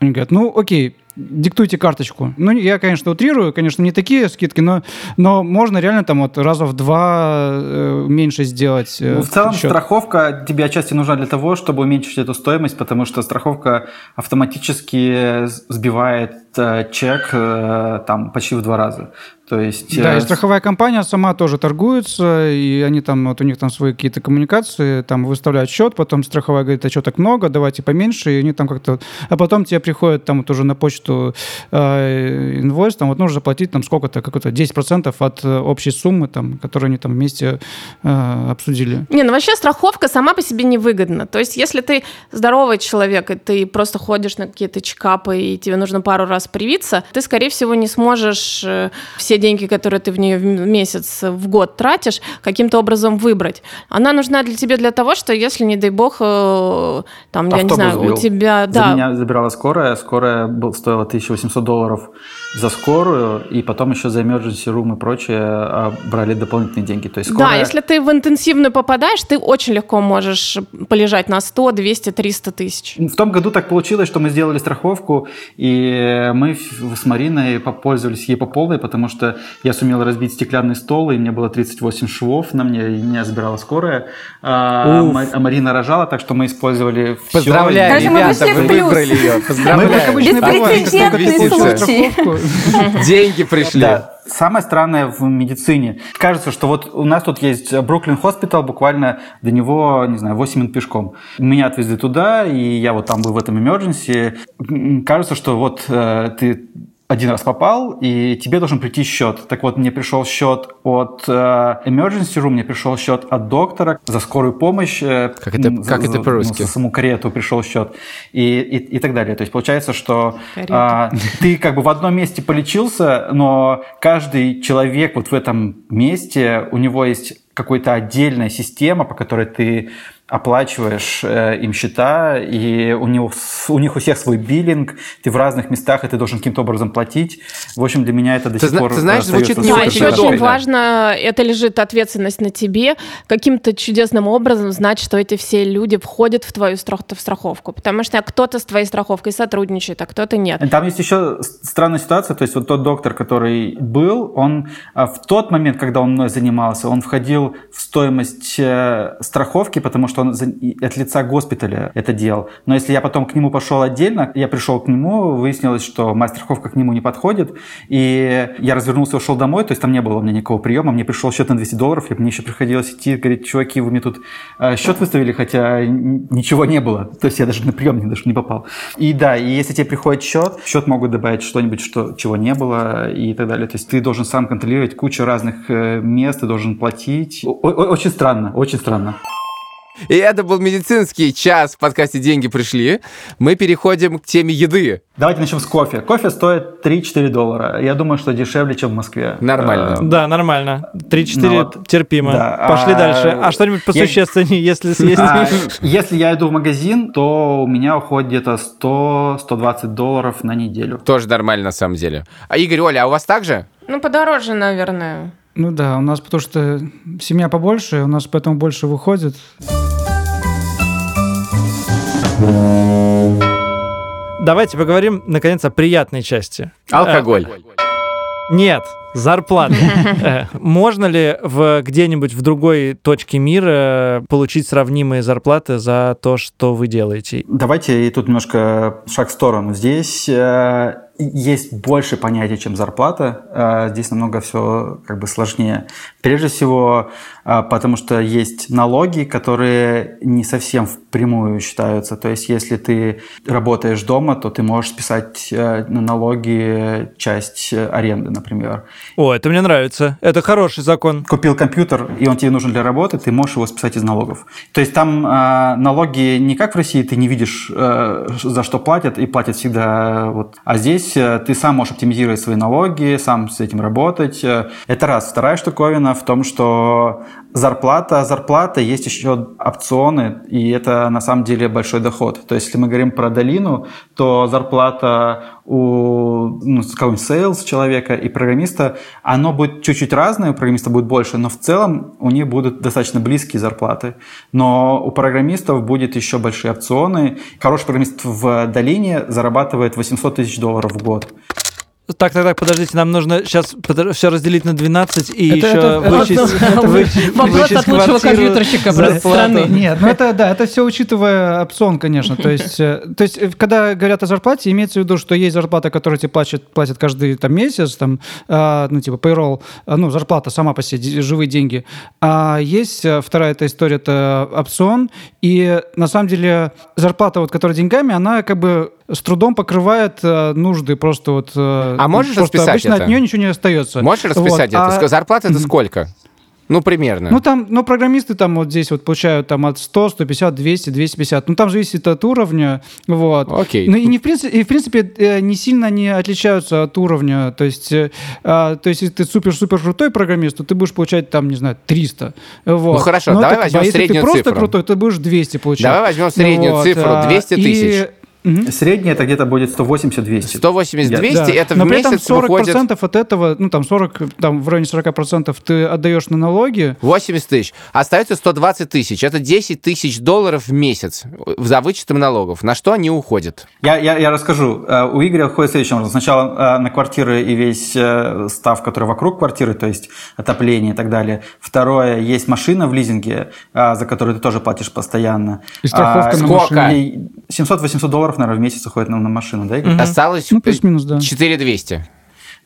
Они говорят, ну, окей, диктуйте карточку. Ну, я, конечно, утрирую, конечно, не такие скидки, но, но можно реально там вот раза в два э, меньше сделать э, Ну, в целом счет. страховка тебе отчасти нужна для того, чтобы уменьшить эту стоимость, потому что страховка автоматически сбивает чек э, там почти в два раза. То есть Да, э, и страховая компания сама тоже торгуется, и они там, вот у них там свои какие-то коммуникации, там выставляют счет, потом страховая говорит, а что так много, давайте поменьше, и они там как-то... А потом тебе приходит там вот уже на почту э, инвойс, там вот нужно заплатить там сколько-то, какое-то 10% от э, общей суммы, там, которую они там вместе э, обсудили. Не, ну вообще страховка сама по себе невыгодна. То есть, если ты здоровый человек, и ты просто ходишь на какие-то чекапы, и тебе нужно пару раз привиться, ты, скорее всего, не сможешь э, все деньги, которые ты в нее в месяц, в год тратишь, каким-то образом выбрать. Она нужна для тебя для того, что если, не дай бог, э, там, я не Автобус знаю, у сбил. тебя... За Да, меня забирала скорая. Скорая был, стоила 1800 долларов за скорую, и потом еще за emergency room и прочее а, брали дополнительные деньги. То есть Да, скорая... если ты в интенсивную попадаешь, ты очень легко можешь полежать на 100, 200, 300 тысяч. В том году так получилось, что мы сделали страховку, и мы с Мариной попользовались ей по полной, потому что я сумел разбить стеклянный стол, и меня было 38 швов на мне, и меня забирала скорая. А, а Марина рожала, так что мы использовали. Поздравляю, Даже мы ребята, вы выбрали ее. Мы, как Поздравляю. обычно, Беспрецедентный бывает, когда ты случай. Деньги пришли. Да. Самое странное в медицине. Кажется, что вот у нас тут есть Бруклин Хоспитал, буквально до него, не знаю, 8 минут пешком. Меня отвезли туда, и я вот там был в этом emergency. Кажется, что вот э, ты один раз попал, и тебе должен прийти счет. Так вот, мне пришел счет от э, emergency room, мне пришел счет от доктора за скорую помощь. э, Как это- м, как за- это за- по-русски? ну, за саму карету пришел счет и, и, и так далее. То есть получается, что а, ты как бы в одном месте полечился, но каждый человек вот в этом месте, у него есть какая-то отдельная система, по которой ты оплачиваешь э, им счета, и у, него, у них у всех свой биллинг, ты в разных местах, и ты должен каким-то образом платить. В общем, для меня это до Ты сих зна- пор ты знаешь, звучит не Да, очень очень важно, это лежит ответственность на тебе, каким-то чудесным образом знать, что эти все люди входят в твою страх- в страховку, потому что кто-то с твоей страховкой сотрудничает, а кто-то нет. Там есть еще странная ситуация, то есть вот тот доктор, который был, он а, в тот момент, когда он мной занимался, он входил в стоимость э, страховки, потому что он за- и от лица госпиталя это делал. Но если я потом к нему пошел отдельно, я пришел к нему, выяснилось, что моя к нему не подходит, и я развернулся и ушел домой, то есть там не было у меня никакого приема, мне пришел счет на 200 долларов, и мне еще приходилось идти, говорить, чуваки, вы мне тут э, счет выставили, хотя ничего не было, то есть я даже на прием не- даже не попал. И да, и если тебе приходит счет, счет могут добавить что-нибудь, что, чего не было и так далее. То есть ты должен сам контролировать кучу разных э, мест, ты должен платить. О- очень странно, очень странно. И это был медицинский час в подкасте «Деньги пришли». Мы переходим к теме еды. Давайте начнем с кофе. Кофе стоит 3-4 доллара. Я думаю, что дешевле, чем в Москве. Нормально. Э, Да, нормально. 3-4 Ну вот. терпимо. Да, Пошли а, дальше. А что-нибудь я- посущественнее, если съесть? А, если я иду в магазин, то у меня уходит где-то 100-120 долларов на неделю. Тоже нормально на самом деле. А Игорь, Оля, а у вас так же? Ну, подороже, наверное. Ну да, у нас потому что семья побольше, у нас поэтому больше выходит. Давайте поговорим, наконец, о приятной части. Алкоголь. Нет, зарплаты. Э, Можно ли в где-нибудь в другой точке мира получить сравнимые зарплаты за то, что вы делаете? Давайте и тут немножко шаг в сторону. Здесь э, есть больше понятий, чем зарплата. Э, здесь намного все как бы сложнее. Прежде всего, э, потому что есть налоги, которые не совсем впрямую считаются. То есть, если ты работаешь дома, то ты можешь списать э, на налоги часть э, аренды, например. О, это мне нравится. Это хороший закон. Купил компьютер, и он тебе нужен для работы, ты можешь его списать из налогов. То есть там э, налоги не как в России, ты не видишь, э, за что платят, и платят всегда. э, вот. А здесь э, ты сам можешь оптимизировать свои налоги, сам с этим работать. Это раз. Вторая штуковина в том, что зарплата, зарплата, есть еще опционы, и это на самом деле большой доход. То есть если мы говорим про долину, то зарплата у ну, какого-нибудь sales человека и программиста, оно будет чуть-чуть разное, у программиста будет больше, но в целом у них будут достаточно близкие зарплаты. Но у программистов будет еще большие опционы. Хороший программист в долине зарабатывает 800 тысяч долларов в год. Так, так, так, подождите, нам нужно сейчас все разделить на 12 и Это- еще это- вычесть, вычесть- Вопрос вычесть от лучшего компьютерщика страны. Нет, ну это да, это все учитывая опцион, конечно. То есть, э, то есть, э, когда говорят о зарплате, имеется в виду, что есть зарплата, которую тебе платят, платят каждый там, месяц, там, а, ну, типа payroll, а, ну, зарплата сама по себе, живые деньги. А есть э, вторая эта история, это опцион. И на самом деле зарплата, вот, которая деньгами, она как бы с трудом покрывает э, нужды просто вот... э, А можешь просто расписать обычно это? от нее ничего не остается. Можешь расписать Вот, это? а- Зарплата это сколько? Ну, примерно. ну, там, ну, программисты там вот здесь вот получают там от 100, 150, 200, 250. Ну, там зависит от уровня, вот. Окей. Ну, и, не в принципе, и, в принципе, э, не сильно они отличаются от уровня. То есть, э, а, то есть если ты супер-супер крутой программист, то ты будешь получать там, не знаю, 300. Вот. Ну, хорошо, Но давай так, возьмем а если среднюю ты просто цифру. крутой, ты будешь 200 получать. Давай возьмем среднюю Вот, цифру, а, 200 и- Мгм. Средний это где-то будет 180-200. 180-200 Да. это в Но при этом месяц 40% выходит от этого, ну там 40, там в районе 40% ты отдаешь на налоги, 80 тысяч. Остается 120 тысяч. Это 10 тысяч долларов в месяц за вычетом налогов. На что они уходят? Я, я, я расскажу. Э, У Игоря уходит следующим образом. Сначала э, на квартиры и весь э, став, который вокруг квартиры, то есть отопление и так далее. Второе, есть машина в лизинге, за которую ты тоже платишь постоянно. И страховка А, на машину. и 700-800 долларов, наверное, в месяц уходит на, на машину, да, Игорь? Осталось ну плюс-минус, да. 4200.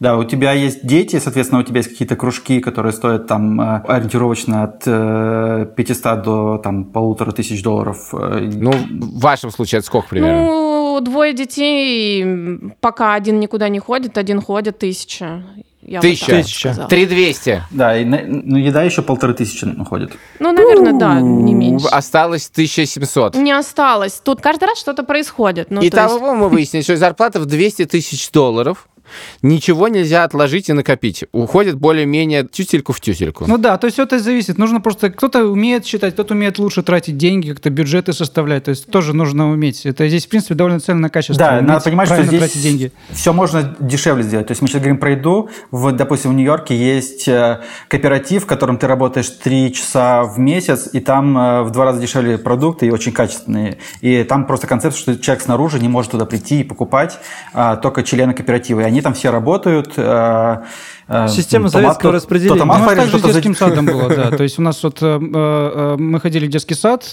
Да, у тебя есть дети, соответственно, у тебя есть какие-то кружки, которые стоят там э, ориентировочно от э, 500 до там полутора тысяч долларов. Э, Ну, в вашем случае это сколько примерно? Ну, двое детей, пока один никуда не ходит, один ходит, тысяча. Я Тысяча. вот Тысяча. сказала. 3200. Да, и, ну, еда еще полторы тысячи уходит. Ну, наверное, да, не меньше. Осталось 1700. Не осталось. Тут каждый раз что-то происходит. Ну, то Итого есть- мы выяснили, что зарплата в 200 тысяч долларов. Ничего нельзя отложить и накопить. Уходит более-менее тютельку в тютельку. Ну да, то есть это зависит. Нужно просто... Кто-то умеет считать, кто-то умеет лучше тратить деньги, как-то бюджеты составлять. То есть тоже нужно уметь. Это здесь, в принципе, довольно ценное качество. Да, уметь надо понимать, что здесь тратить деньги. все можно дешевле сделать. То есть мы сейчас говорим про еду. В, допустим, в Нью-Йорке есть э, кооператив, в котором ты работаешь 3 часа в месяц, и там э, в два раза дешевле продукты и очень качественные. И там просто концепция, что человек снаружи не может туда прийти и покупать, а только члены кооператива. И они там все работают. э, э, Система советского распределения. Кто Ну, у нас также с детским садом было, да. То есть у нас вот э, мы ходили в детский сад,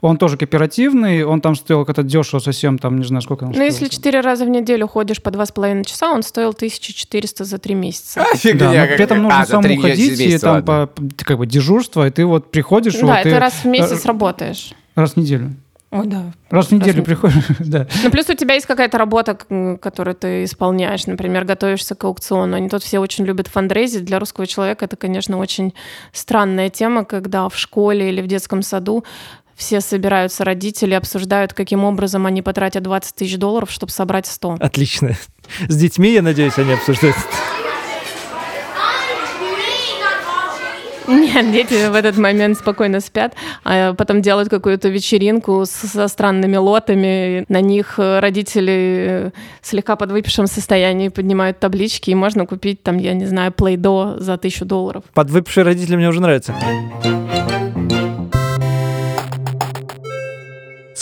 он тоже кооперативный, он там стоил как-то дешево совсем, там не знаю, сколько он Ну, если четыре раза в неделю ходишь по два с половиной часа, он стоил 1400 за три месяца. Фигня Да, но при этом нужно А, самому ходить, и там по, как бы дежурство, и ты вот приходишь, Да, вот это ты раз в месяц работаешь. раз в неделю. О, да. Раз в неделю приходишь, да. Ну, плюс у тебя есть какая-то работа, которую ты исполняешь. Например, готовишься к аукциону. Они тут все очень любят фандрейзить. Для русского человека это, конечно, очень странная тема, когда в школе или в детском саду все собираются родители, обсуждают, каким образом они потратят 20 тысяч долларов, чтобы собрать 100. Отлично. С детьми, я надеюсь, они обсуждают. Нет, дети в этот момент спокойно спят, а потом делают какую-то вечеринку со странными лотами. На них э, родители э, слегка под выпившем состоянии поднимают таблички, и можно купить там, я не знаю, плейдо за тысячу долларов. Подвыпившие родители мне уже нравятся.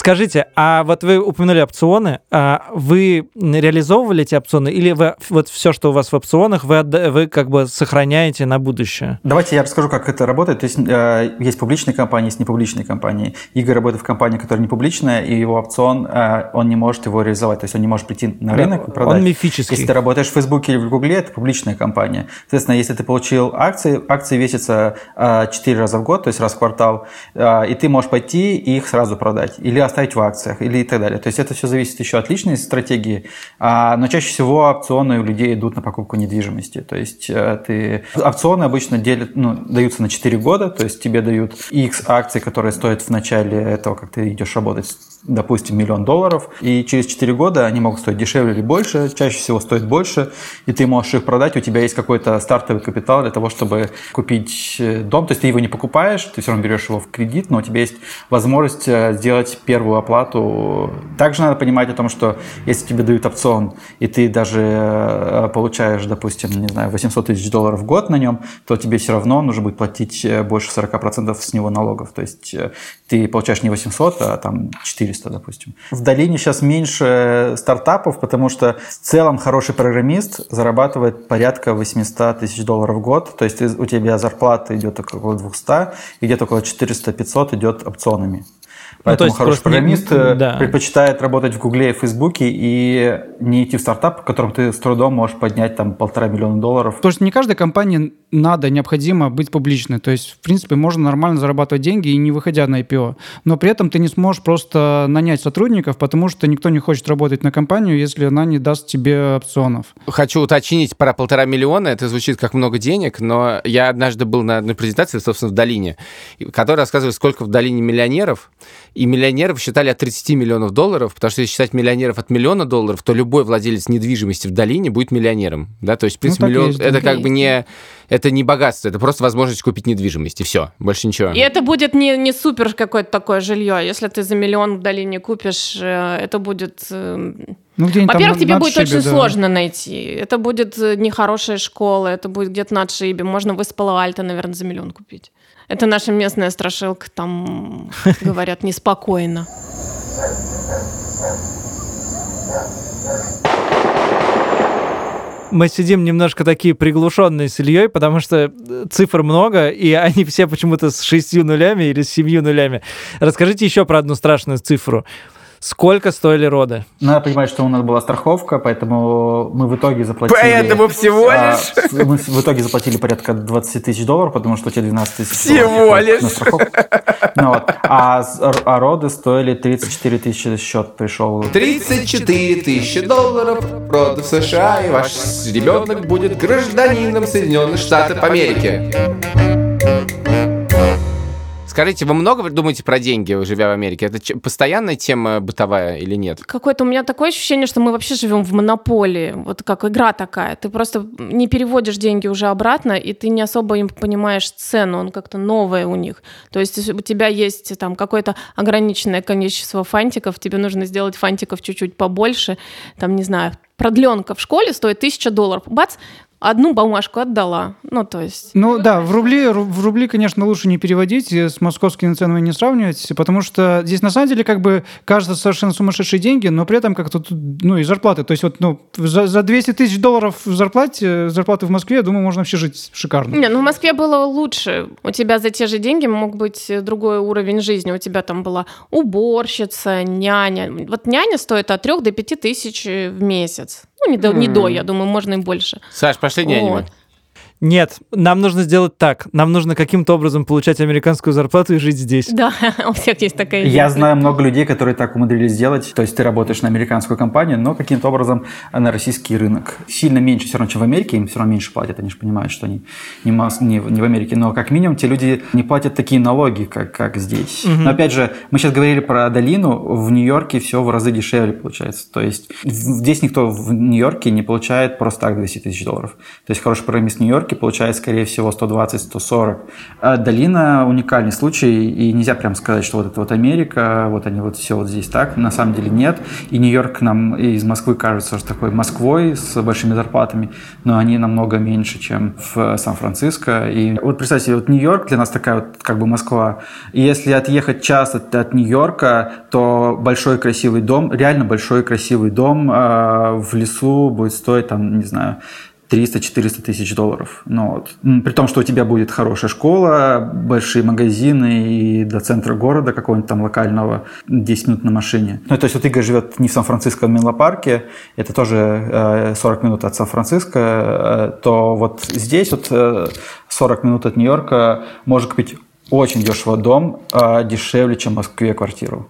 Скажите, а вот вы упомянули опционы, а вы реализовывали эти опционы или вы вот все, что у вас в опционах, вы, вы как бы сохраняете на будущее? Давайте я расскажу, как это работает. То есть э, есть публичные компании, есть непубличные компании. Игорь работает в компании, которая не публичная, и его опцион, э, он не может его реализовать. То есть он не может прийти на рынок и продать. Он мифический. Если ты работаешь в Фейсбуке или в Гугле, это публичная компания. Соответственно, если ты получил акции, акции весятся э, 4 раза в год, то есть раз в квартал, э, и ты можешь пойти и их сразу продать. Или оставить в акциях, или и так далее. То есть это все зависит еще от личной стратегии, а, но чаще всего опционы у людей идут на покупку недвижимости. То есть э, ты... опционы обычно делят, ну, даются на 4 года, то есть тебе дают X акций, которые стоят в начале этого, как ты идешь работать, допустим, миллион долларов, и через 4 года они могут стоить дешевле или больше, чаще всего стоят больше, и ты можешь их продать, у тебя есть какой-то стартовый капитал для того, чтобы купить э, дом, то есть ты его не покупаешь, ты все равно берешь его в кредит, но у тебя есть возможность э, сделать первую оплату. Также надо понимать о том, что если тебе дают опцион, и ты даже э, получаешь, допустим, не знаю, 800 тысяч долларов в год на нем, то тебе все равно нужно будет платить больше 40% с него налогов. То есть ты получаешь не 800, а там 400, допустим. В долине сейчас меньше стартапов, потому что в целом хороший программист зарабатывает порядка 800 тысяч долларов в год. То есть у тебя зарплата идет около 200, и где-то около 400-500 идет опционами. Поэтому есть хороший просто не- программист э, да. предпочитает работать в Гугле и Фейсбуке и не идти в стартап, в котором ты с трудом можешь поднять там полтора миллиона долларов. Потому что не каждой компании надо, необходимо быть публичной. То есть, в принципе, можно нормально зарабатывать деньги и не выходя на IPO. Но при этом ты не сможешь просто нанять сотрудников, потому что никто не хочет работать на компанию, если она не даст тебе опционов. Хочу уточнить про полтора миллиона. Это звучит как много денег, но я однажды был на одной презентации, собственно, в долине, которая рассказывает, сколько в долине миллионеров. И миллионеров считали от 30 миллионов долларов, потому что если считать миллионеров от миллиона долларов, то любой владелец недвижимости в долине будет миллионером. Да? То есть, в принципе, так и миллион есть, это как Есть, бы не, это не богатство, это просто возможность купить недвижимость, и все, больше ничего. И это будет не, не супер какое-то такое жилье. Если ты за миллион в долине купишь, э, это будет... э, Ну, Во-первых, тебе будет отшибе, очень да. сложно найти. Это будет э, нехорошая школа, это будет где-то на отшибе. Можно в Испало-Альто, наверное, за миллион купить. Это наша местная страшилка, там говорят неспокойно. Мы сидим немножко такие приглушенные с Ильей, потому что э, цифр много, и они все почему-то с шестью нулями или с семью нулями. Расскажите еще про одну страшную цифру. Сколько стоили роды? Надо понимать, что у нас была страховка, поэтому мы в итоге заплатили... Поэтому всего а, лишь? Мы в итоге заплатили порядка 20 тысяч долларов, потому что те 12 тысяч Всего лишь? на страховку. Ну вот. а, а роды стоили 34 тысячи счет пришел. 34 тысячи долларов роды в США, и ваш ребенок будет гражданином Соединенных Штатов Америки. Скажите, вы много думаете про деньги, живя в Америке? Это постоянная тема бытовая или нет? Какое-то у меня такое ощущение, что мы вообще живем в монополии. Вот как игра такая. Ты просто не переводишь деньги уже обратно, и ты не особо им понимаешь цену. Он как-то новое у них. То есть у тебя есть там какое-то ограниченное количество фантиков, тебе нужно сделать фантиков чуть-чуть побольше. Там, не знаю, продленка в школе стоит тысяча долларов. Бац, одну бумажку отдала. Ну, то есть... Ну да, в рубли, ру- в рубли, конечно, лучше не переводить, и с московскими ценами не сравнивать, потому что здесь на самом деле как бы кажется совершенно сумасшедшие деньги, но при этом как-то, ну и зарплаты. То есть вот ну, за, за 200 тысяч долларов в зарплате, зарплаты в Москве, я думаю, можно вообще жить шикарно. Не, ну в Москве было лучше. У тебя за те же деньги мог быть э, другой уровень жизни. У тебя там была уборщица, няня. Вот няня стоит от 3 до 5 тысяч э, в месяц. Ну, не до, не до, я думаю, можно и больше. Саш, няню. Вот. Нет, нам нужно сделать так. Нам нужно каким-то образом получать американскую зарплату и жить здесь. Да, у всех есть такая Я идея. знаю много людей, которые так умудрились сделать. То есть ты работаешь на американскую компанию, но каким-то образом на российский рынок. Сильно меньше все равно, чем в Америке. Им все равно меньше платят. Они же понимают, что они не, мас- не, в- не в Америке. Но как минимум те люди не платят такие налоги, как, как здесь. Но опять же, мы сейчас говорили про долину. В Нью-Йорке все в разы дешевле получается. То есть здесь никто в Нью-Йорке не получает просто так 200 тысяч долларов. То есть хороший программист в Нью-Йорке получает, скорее всего, 120-140. А долина уникальный случай, и нельзя прям сказать, что вот это вот Америка, вот они вот все вот здесь так. На самом деле нет. И Нью-Йорк нам из Москвы кажется что такой Москвой с большими зарплатами, но они намного меньше, чем в Сан-Франциско. И вот представьте, вот Нью-Йорк для нас такая вот как бы Москва. И если отъехать час от, от Нью-Йорка, то большой красивый дом, реально большой красивый дом э, в лесу будет стоить там, не знаю, 300-400 тысяч долларов. Ну, вот. При том, что у тебя будет хорошая школа, большие магазины и до центра города какого-нибудь там локального 10 минут на машине. Ну, то есть вот Игорь живет не в Сан-Франциско, а в Менло-парке, это тоже э, 40 минут от Сан-Франциско, э, то вот здесь вот э, 40 минут от Нью-Йорка можно купить очень дешево дом, э, дешевле, чем в Москве квартиру.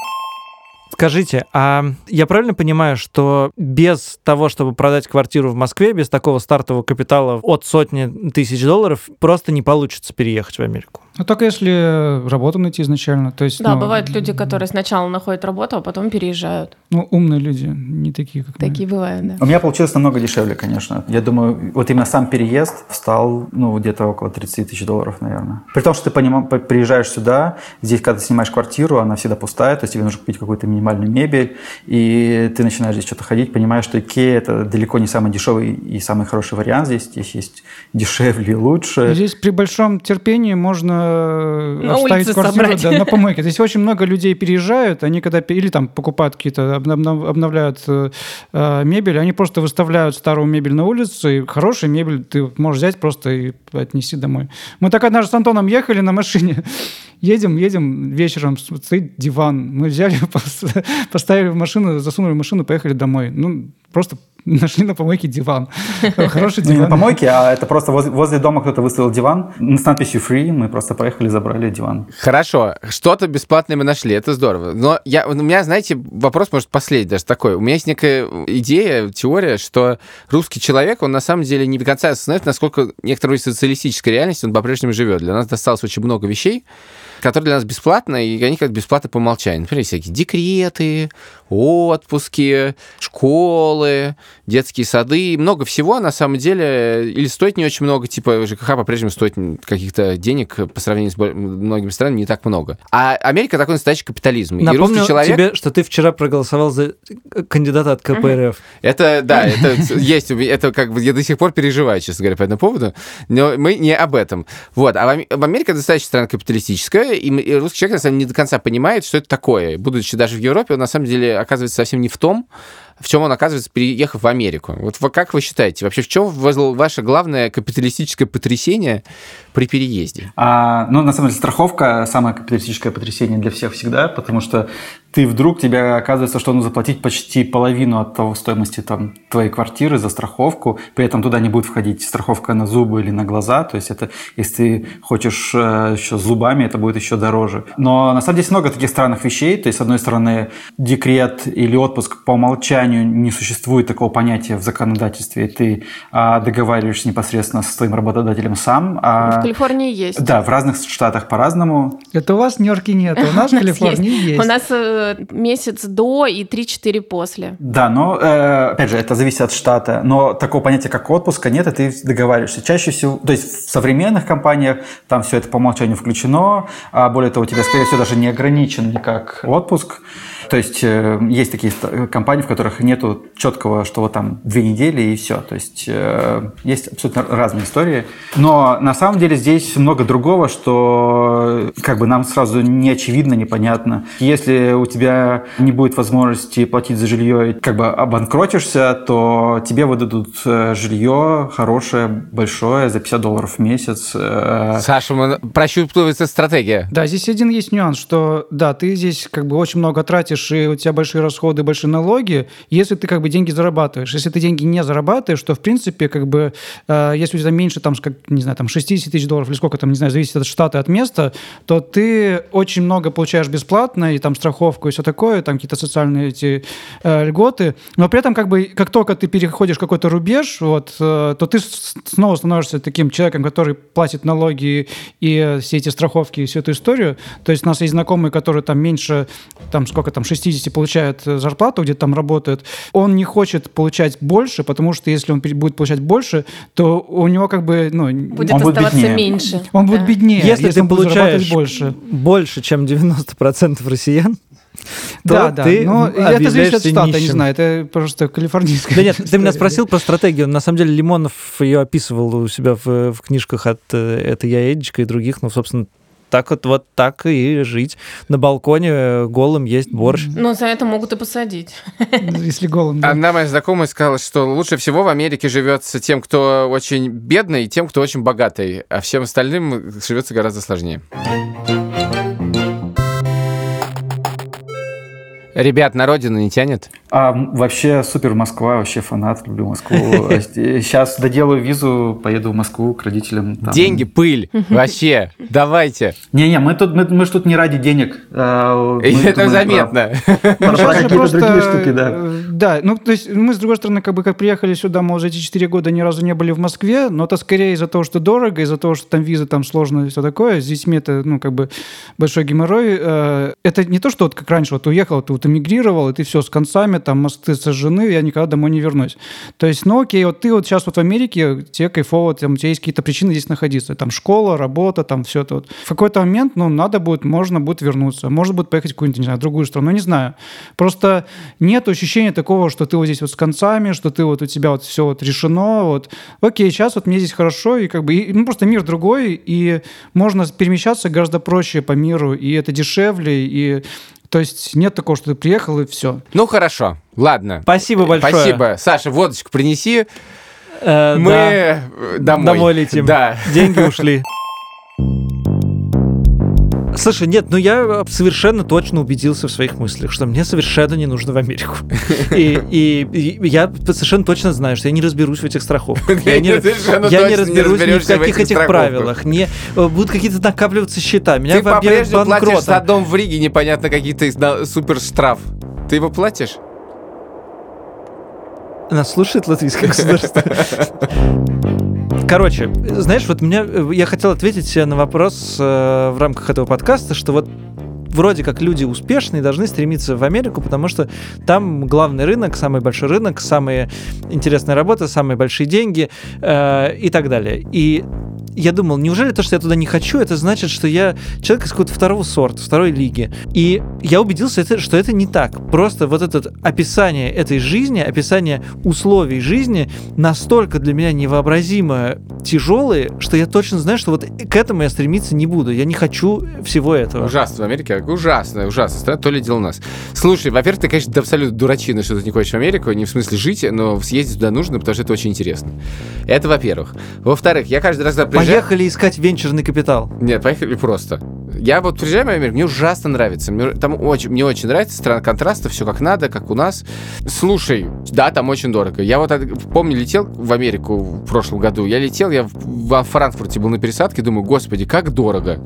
Скажите, а я правильно понимаю, что без того, чтобы продать квартиру в Москве, без такого стартового капитала от сотни тысяч долларов, просто не получится переехать в Америку? Ну только если работу найти изначально. То есть, Да, ну, бывают люди, которые сначала находят работу, а потом переезжают. Ну, умные люди, не такие, как мы. Такие бывают, да. У меня получилось намного дешевле, конечно. Я думаю, вот именно сам переезд стал, ну, где-то около 30 тысяч долларов, наверное. При том, что ты поним- по- приезжаешь сюда, здесь, когда ты снимаешь квартиру, она всегда пустая, то есть тебе нужно купить какую-то минимальную мебель, и ты начинаешь здесь что-то ходить, понимаешь, что Икея – это далеко не самый дешевый и самый хороший вариант здесь. Здесь есть дешевле и лучше. Здесь при большом терпении можно На оставить улице квартиру собрать. да, на помойке. Здесь очень много людей переезжают, они когда или там покупают какие-то, обнов- обнов- обновляют э, э, мебель, они просто выставляют старую мебель на улицу, и хорошая мебель ты можешь взять просто и отнести домой. Мы так однажды с Антоном ехали на машине, едем, едем вечером, стоит диван, мы взяли, пос- поставили в машину, засунули в машину, поехали домой. Ну, просто нашли на помойке диван. Хороший Ну, не на диван. помойке, а это просто возле, возле дома кто-то выставил диван с надписью «free», мы просто поехали, забрали диван. Хорошо, что-то бесплатное мы нашли, это здорово. Но я, у меня, знаете, вопрос может последний даже такой. У меня есть некая идея, теория, что русский человек, он на самом деле не до конца осознает, насколько некоторой социалистической реальности он по-прежнему живет. Для нас досталось очень много вещей, которые для нас бесплатно, и они как бесплатно по умолчанию. Например, всякие декреты, отпуски, школы, детские сады, и много всего, на самом деле, или стоит не очень много, типа ЖКХ по-прежнему стоит каких-то денег по сравнению с многими странами не так много. А Америка такой настоящий капитализм. и Напомню русский человек... тебе, что ты вчера проголосовал за кандидата от КПРФ. Это, да, это есть, это как бы я до сих пор переживаю, честно говоря, по этому поводу, но мы не об этом. Вот, а в Ам- в Америке достаточно страна капиталистическая, и, и русский человек, на самом деле, не до конца понимает, что это такое. Будучи даже в Европе, он, на самом деле, оказывается совсем не в том, в чем он оказывается, переехав в Америку. Вот как вы считаете, вообще в чем ваше главное капиталистическое потрясение при переезде? А, ну, на самом деле, страховка самое капиталистическое потрясение для всех всегда, потому что ты вдруг, тебе оказывается, что нужно заплатить почти половину от того стоимости там, твоей квартиры за страховку, при этом туда не будет входить страховка на зубы или на глаза, то есть это, если ты хочешь э, еще с зубами, это будет еще дороже. Но на самом деле много таких странных вещей, то есть, с одной стороны, декрет или отпуск по умолчанию не существует такого понятия в законодательстве, и ты а, договариваешься непосредственно со своим работодателем сам. а- В Калифорнии есть. да, в разных штатах по-разному. Это у вас в Нью-Йорке нет, а у нас в Калифорнии есть. У нас э, месяц до и 3-4 после. Да, но, э, опять же, это зависит от штата. Но такого понятия, как отпуска, нет, и ты договариваешься. Чаще всего, то есть в современных компаниях там все это по умолчанию включено, а более того, у тебя, скорее всего, даже не ограничен никак отпуск. То есть э, есть такие ст- компании, в которых нету четкого, что вот там две недели и все. То есть э, есть абсолютно разные истории. Но на самом деле здесь много другого, что э, как бы нам сразу не очевидно, непонятно. Если у тебя не будет возможности платить за жилье и как бы обанкротишься, то тебе выдадут э, жилье хорошее, большое, за 50 долларов в месяц. э, Саша, мы- прощупывается стратегия. Да, здесь один есть нюанс, что да, ты здесь как бы очень много тратишь, и у тебя большие расходы, большие налоги, если ты как бы деньги зарабатываешь. Если ты деньги не зарабатываешь, то в принципе как бы э, если у тебя меньше там, как, не знаю, там 60 тысяч долларов или сколько там, не знаю, зависит от штата, от места, то ты очень много получаешь бесплатно, и там страховку и все такое, там какие-то социальные эти э, льготы, но при этом как бы как только ты переходишь какой-то рубеж, вот, э, то ты снова становишься таким человеком, который платит налоги и э, все эти страховки и всю эту историю. То есть у нас есть знакомые, которые там меньше, там сколько там, 60 получают э, зарплату, где там работают. Он не хочет получать больше, потому что если он будет получать больше, то у него как бы, ну, Будет Он будет оставаться беднее. меньше. он будет Да. беднее, Если, ты он будет зарабатывать получаешь больше. больше, чем 90% россиян, Да, то да, ты но это зависит от штата, я не нищим. знаю, это просто калифорнийская Да нет, ты меня история. спросил про стратегию. На самом деле Лимонов ее описывал у себя в, в книжках от э, «Это я, Эдичка» и других. Ну, собственно, так вот, вот так и жить. На балконе э, голым есть борщ. Но за это могут и посадить. Если голым, да. Одна моя знакомая сказала, что лучше всего в Америке живется тем, кто очень бедный, и тем, кто очень богатый, а всем остальным живется гораздо сложнее. Ребят, на родину не тянет? А вообще супер Москва, вообще фанат, люблю Москву. Сейчас доделаю визу, поеду в Москву к родителям. там. Деньги, пыль, вообще, давайте. Не-не, мы тут мы, мы ж тут не ради денег. а, мы это заметно. Про, про какие-то другие штуки, да. э, Да, ну, то есть мы, с другой стороны, как бы как приехали сюда, мы за эти 4 года ни разу не были в Москве, но это скорее из-за того, что дорого, из-за того, что там виза там сложно и все такое. С детьми это, ну, как бы большой геморрой. Э, Это не то, что вот как раньше, вот уехал, ты вот эмигрировал, и ты все с концами, там, мосты сожжены, я никогда домой не вернусь. То есть, ну, окей, вот ты вот сейчас вот в Америке, тебе кайфово, там, у тебя есть какие-то причины здесь находиться. Там школа, работа, там все это вот. В какой-то момент, ну, надо будет, можно будет вернуться. Можно будет поехать в какую-нибудь, не знаю, другую страну, не знаю. Просто нет ощущения такого, что ты вот здесь вот с концами, что ты вот у тебя вот все вот решено, вот. Окей, сейчас вот мне здесь хорошо, и как бы, и, ну, просто мир другой, и можно перемещаться гораздо проще по миру, и это дешевле, и то есть нет такого, что ты приехал и все. Ну хорошо, ладно. Спасибо большое. Спасибо. Саша, водочку принеси. Э, Мы да. э, домой. Домой летим. Да. Деньги ушли. Слушай, нет, ну я совершенно точно убедился в своих мыслях, что мне совершенно не нужно в Америку. И, и- и я совершенно точно знаю, что я не разберусь в этих страховках. Я не, я не разберусь ни в каких этих правилах. Не, э, будут какие-то накапливаться счета. Меня Ты по-прежнему платишь за дом в Риге непонятно какие-то супер штраф. Ты его платишь? Нас слушает латвийское государство. Короче, знаешь, вот меня, я хотел ответить на вопрос э, в рамках этого подкаста, что вот вроде как люди успешные должны стремиться в Америку, потому что там главный рынок, самый большой рынок, самые интересные работы, самые большие деньги э, и так далее. И я думал, неужели то, что я туда не хочу, это значит, что я человек из какого-то второго сорта, второй лиги. И я убедился, что это не так. Просто вот это описание этой жизни, описание условий жизни настолько для меня невообразимо тяжелые, что я точно знаю, что вот к этому я стремиться не буду. Я не хочу всего этого. Ужасно в Америке. Ужасно, ужасно. Страна, то ли дело нас. Слушай, во-первых, ты, конечно, абсолютно дурачина, что ты не хочешь в Америку, не в смысле жить, но съездить туда нужно, потому что это очень интересно. Это во-первых. Во-вторых, я каждый раз, когда. Поехали искать венчурный капитал. Нет, поехали просто. Я вот приезжаю в Америку, мне ужасно нравится. Мне, там очень, мне очень нравится страна контраста, все как надо, как у нас. Слушай, да, там очень дорого. Я вот от- помню, летел в Америку в прошлом году. Я летел, я во Франкфурте был на пересадке, думаю, господи, как дорого.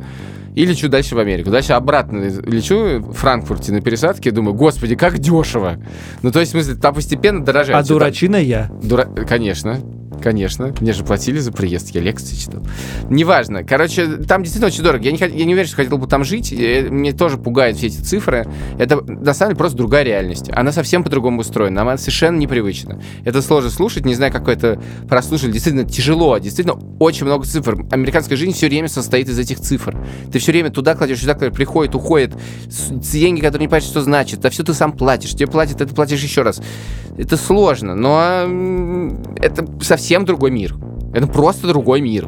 И лечу дальше в Америку. Дальше обратно лечу в Франкфурте на пересадке, думаю, господи, как дешево. Ну, то есть, в смысле, там постепенно дорожает. А дурачина я. Дура... Конечно, конечно. Мне же платили за приезд, я лекции читал. Неважно. Короче, там действительно очень дорого. Я не, я не уверен, что хотел бы там жить. Мне тоже пугают все эти цифры. Это, на самом деле, просто другая реальность. Она совсем по-другому устроена. Она совершенно непривычна. Это сложно слушать. Не знаю, как это прослушали. Действительно тяжело. Действительно очень много цифр. Американская жизнь все время состоит из этих цифр. Ты все время туда кладешь, сюда кладешь, приходит, уходит. Деньги, которые не понимаешь, что значит. Да все ты сам платишь. Тебе платят, это платишь еще раз. Это сложно, но это совсем другой мир. Это просто другой мир.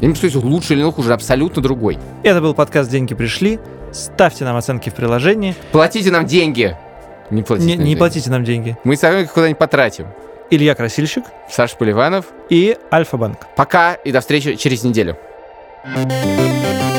Я не скажу, лучше или хуже, абсолютно другой. Это был подкаст «Деньги пришли». Ставьте нам оценки в приложении. Платите нам деньги. Не платите. Не, нам не деньги. платите нам деньги. Мы сами их куда-нибудь потратим. Илья Красильщик Саша Поливанов. и Альфа-банк. Пока и до встречи через неделю. Thank